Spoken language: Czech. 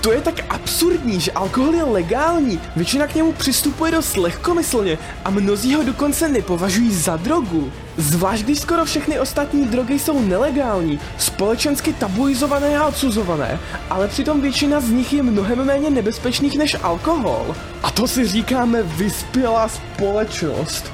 To je tak absurdní, že alkohol je legální, většina k němu přistupuje dost lehkomyslně a mnozí ho dokonce nepovažují za drogu. Zvlášť když skoro všechny ostatní drogy jsou nelegální, společensky tabuizované a odsuzované, ale přitom většina z nich je mnohem méně nebezpečných než alkohol. A to si říkáme vyspělá společnost.